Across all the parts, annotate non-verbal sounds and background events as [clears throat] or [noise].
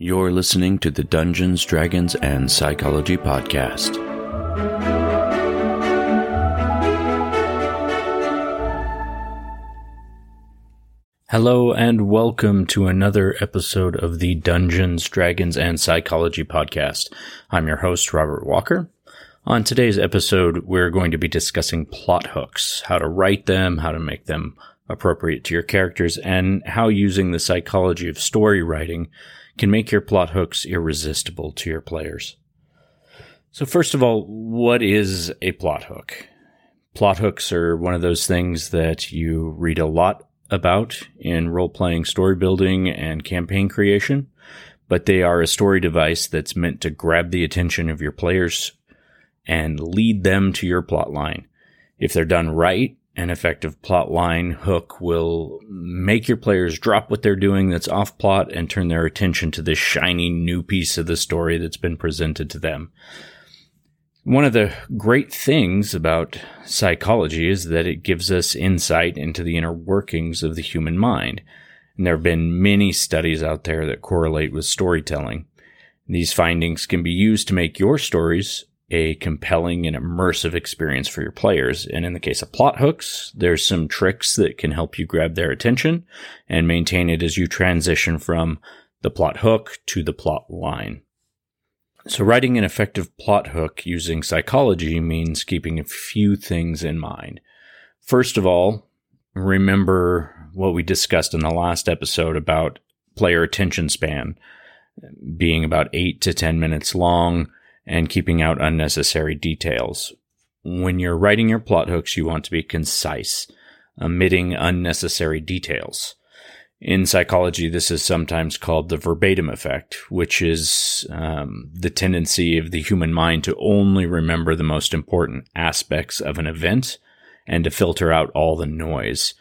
You're listening to the Dungeons, Dragons, and Psychology Podcast. Hello, and welcome to another episode of the Dungeons, Dragons, and Psychology Podcast. I'm your host, Robert Walker. On today's episode, we're going to be discussing plot hooks, how to write them, how to make them appropriate to your characters, and how using the psychology of story writing can make your plot hooks irresistible to your players. So, first of all, what is a plot hook? Plot hooks are one of those things that you read a lot about in role playing story building and campaign creation, but they are a story device that's meant to grab the attention of your players and lead them to your plot line. If they're done right, an effective plot line hook will make your players drop what they're doing that's off plot and turn their attention to this shiny new piece of the story that's been presented to them. One of the great things about psychology is that it gives us insight into the inner workings of the human mind. And there have been many studies out there that correlate with storytelling. These findings can be used to make your stories a compelling and immersive experience for your players. And in the case of plot hooks, there's some tricks that can help you grab their attention and maintain it as you transition from the plot hook to the plot line. So writing an effective plot hook using psychology means keeping a few things in mind. First of all, remember what we discussed in the last episode about player attention span being about eight to 10 minutes long and keeping out unnecessary details. When you're writing your plot hooks, you want to be concise, omitting unnecessary details. In psychology, this is sometimes called the verbatim effect, which is um, the tendency of the human mind to only remember the most important aspects of an event and to filter out all the noise.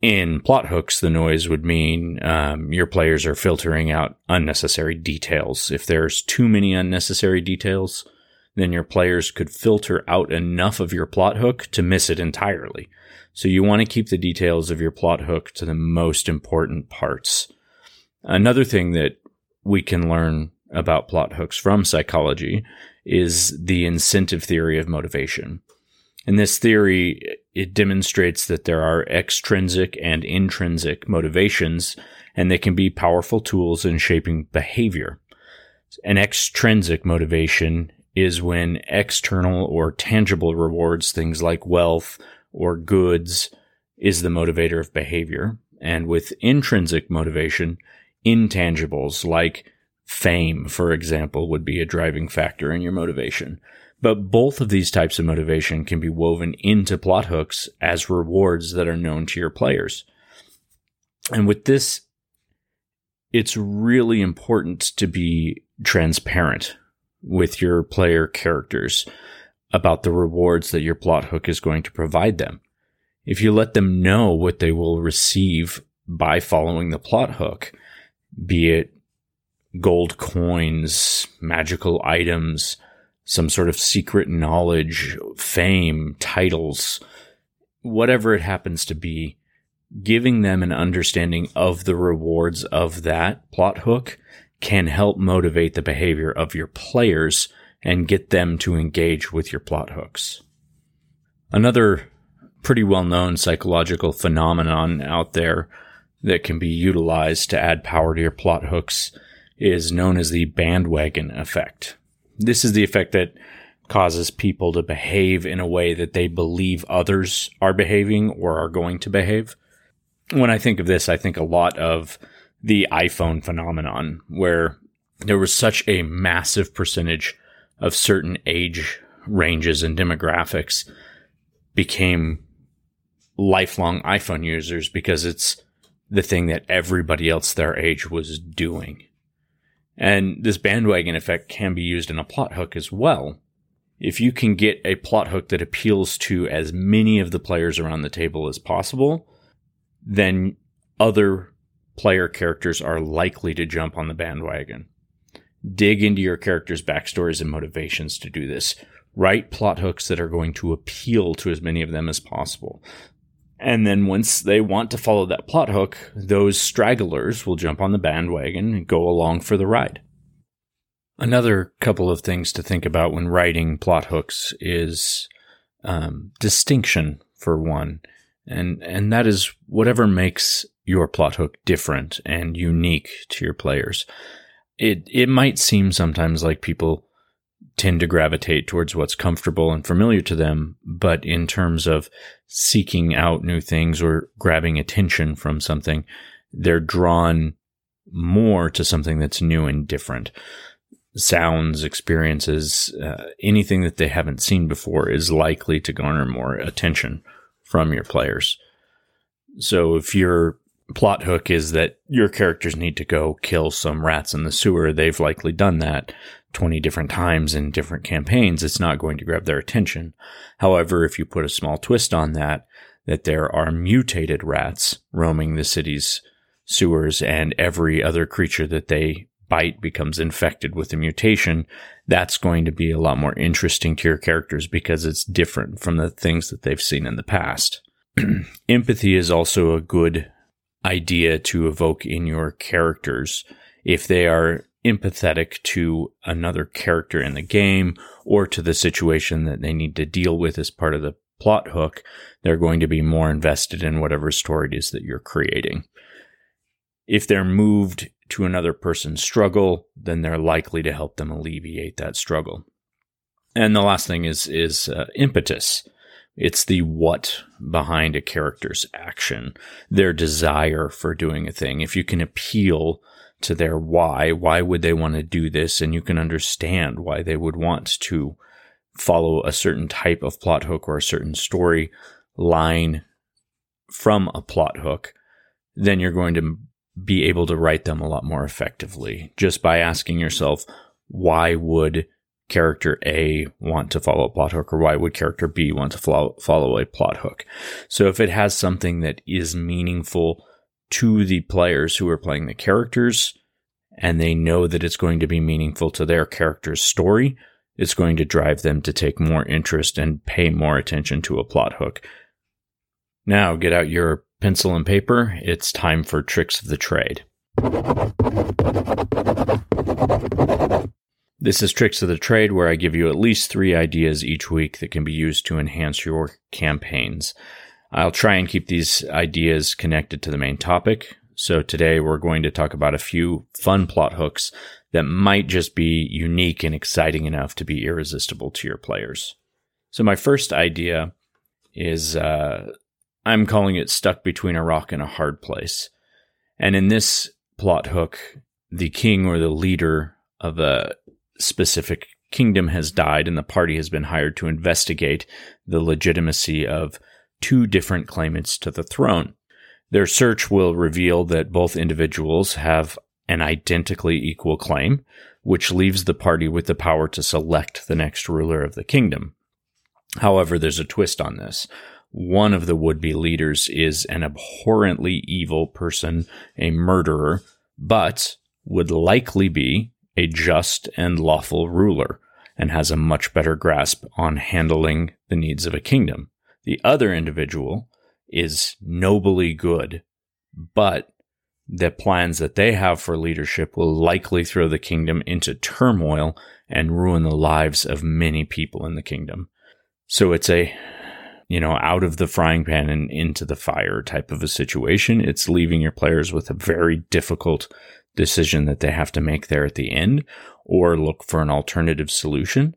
In plot hooks, the noise would mean um, your players are filtering out unnecessary details. If there's too many unnecessary details, then your players could filter out enough of your plot hook to miss it entirely. So you want to keep the details of your plot hook to the most important parts. Another thing that we can learn about plot hooks from psychology is the incentive theory of motivation. In this theory, it demonstrates that there are extrinsic and intrinsic motivations, and they can be powerful tools in shaping behavior. An extrinsic motivation is when external or tangible rewards, things like wealth or goods, is the motivator of behavior. And with intrinsic motivation, intangibles like fame, for example, would be a driving factor in your motivation. But both of these types of motivation can be woven into plot hooks as rewards that are known to your players. And with this, it's really important to be transparent with your player characters about the rewards that your plot hook is going to provide them. If you let them know what they will receive by following the plot hook, be it gold coins, magical items, some sort of secret knowledge, fame, titles, whatever it happens to be, giving them an understanding of the rewards of that plot hook can help motivate the behavior of your players and get them to engage with your plot hooks. Another pretty well known psychological phenomenon out there that can be utilized to add power to your plot hooks is known as the bandwagon effect. This is the effect that causes people to behave in a way that they believe others are behaving or are going to behave. When I think of this, I think a lot of the iPhone phenomenon, where there was such a massive percentage of certain age ranges and demographics became lifelong iPhone users because it's the thing that everybody else their age was doing. And this bandwagon effect can be used in a plot hook as well. If you can get a plot hook that appeals to as many of the players around the table as possible, then other player characters are likely to jump on the bandwagon. Dig into your characters' backstories and motivations to do this. Write plot hooks that are going to appeal to as many of them as possible. And then once they want to follow that plot hook, those stragglers will jump on the bandwagon and go along for the ride. Another couple of things to think about when writing plot hooks is um, distinction, for one, and and that is whatever makes your plot hook different and unique to your players. It it might seem sometimes like people tend to gravitate towards what's comfortable and familiar to them, but in terms of seeking out new things or grabbing attention from something, they're drawn more to something that's new and different sounds, experiences, uh, anything that they haven't seen before is likely to garner more attention from your players. So if your plot hook is that your characters need to go kill some rats in the sewer, they've likely done that 20 different times in different campaigns. It's not going to grab their attention. However, if you put a small twist on that, that there are mutated rats roaming the city's sewers and every other creature that they bite becomes infected with a mutation, that's going to be a lot more interesting to your characters because it's different from the things that they've seen in the past. [clears throat] Empathy is also a good idea to evoke in your characters if they are empathetic to another character in the game or to the situation that they need to deal with as part of the plot hook, they're going to be more invested in whatever story it is that you're creating. If they're moved to another person's struggle, then they're likely to help them alleviate that struggle. And the last thing is is uh, impetus. It's the what behind a character's action, their desire for doing a thing. If you can appeal to their why, why would they want to do this? And you can understand why they would want to follow a certain type of plot hook or a certain story line from a plot hook, then you're going to be able to write them a lot more effectively just by asking yourself, why would character A want to follow a plot hook or why would character B want to follow, follow a plot hook? So if it has something that is meaningful to the players who are playing the characters and they know that it's going to be meaningful to their character's story, it's going to drive them to take more interest and pay more attention to a plot hook. Now get out your pencil and paper, it's time for tricks of the trade. This is Tricks of the Trade, where I give you at least three ideas each week that can be used to enhance your campaigns. I'll try and keep these ideas connected to the main topic. So today we're going to talk about a few fun plot hooks that might just be unique and exciting enough to be irresistible to your players. So my first idea is uh, I'm calling it stuck between a rock and a hard place. And in this plot hook, the king or the leader of a specific kingdom has died and the party has been hired to investigate the legitimacy of two different claimants to the throne. Their search will reveal that both individuals have an identically equal claim, which leaves the party with the power to select the next ruler of the kingdom. However, there's a twist on this one of the would be leaders is an abhorrently evil person, a murderer, but would likely be a just and lawful ruler and has a much better grasp on handling the needs of a kingdom. The other individual is nobly good, but the plans that they have for leadership will likely throw the kingdom into turmoil and ruin the lives of many people in the kingdom. So it's a you know, out of the frying pan and into the fire type of a situation. It's leaving your players with a very difficult decision that they have to make there at the end or look for an alternative solution.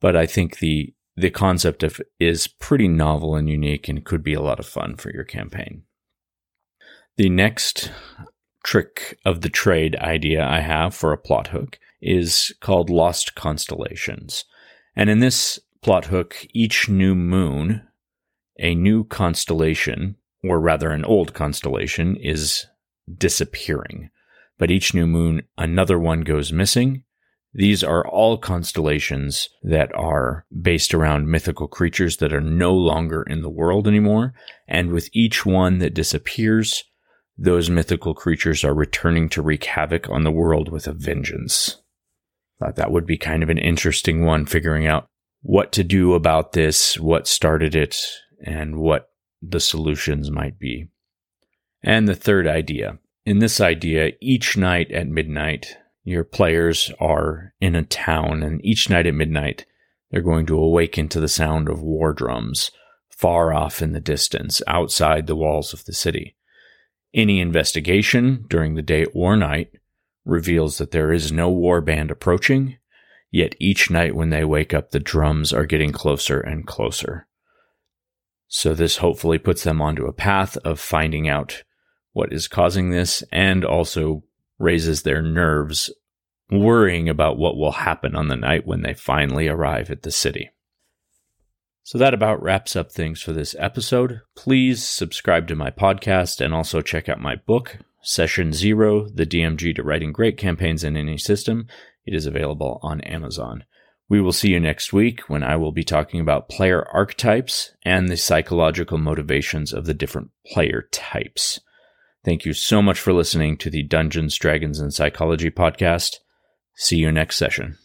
But I think the the concept of is pretty novel and unique and could be a lot of fun for your campaign. The next trick of the trade idea I have for a plot hook is called Lost Constellations. And in this plot hook, each new moon a new constellation, or rather an old constellation, is disappearing. But each new moon, another one goes missing. These are all constellations that are based around mythical creatures that are no longer in the world anymore. And with each one that disappears, those mythical creatures are returning to wreak havoc on the world with a vengeance. Thought that would be kind of an interesting one, figuring out what to do about this, what started it, and what the solutions might be. And the third idea. In this idea, each night at midnight, your players are in a town, and each night at midnight, they're going to awaken to the sound of war drums far off in the distance outside the walls of the city. Any investigation during the day or night reveals that there is no war band approaching, yet each night when they wake up, the drums are getting closer and closer. So, this hopefully puts them onto a path of finding out what is causing this and also raises their nerves, worrying about what will happen on the night when they finally arrive at the city. So that about wraps up things for this episode. Please subscribe to my podcast and also check out my book, Session Zero The DMG to Writing Great Campaigns in Any System. It is available on Amazon. We will see you next week when I will be talking about player archetypes and the psychological motivations of the different player types. Thank you so much for listening to the Dungeons, Dragons, and Psychology podcast. See you next session.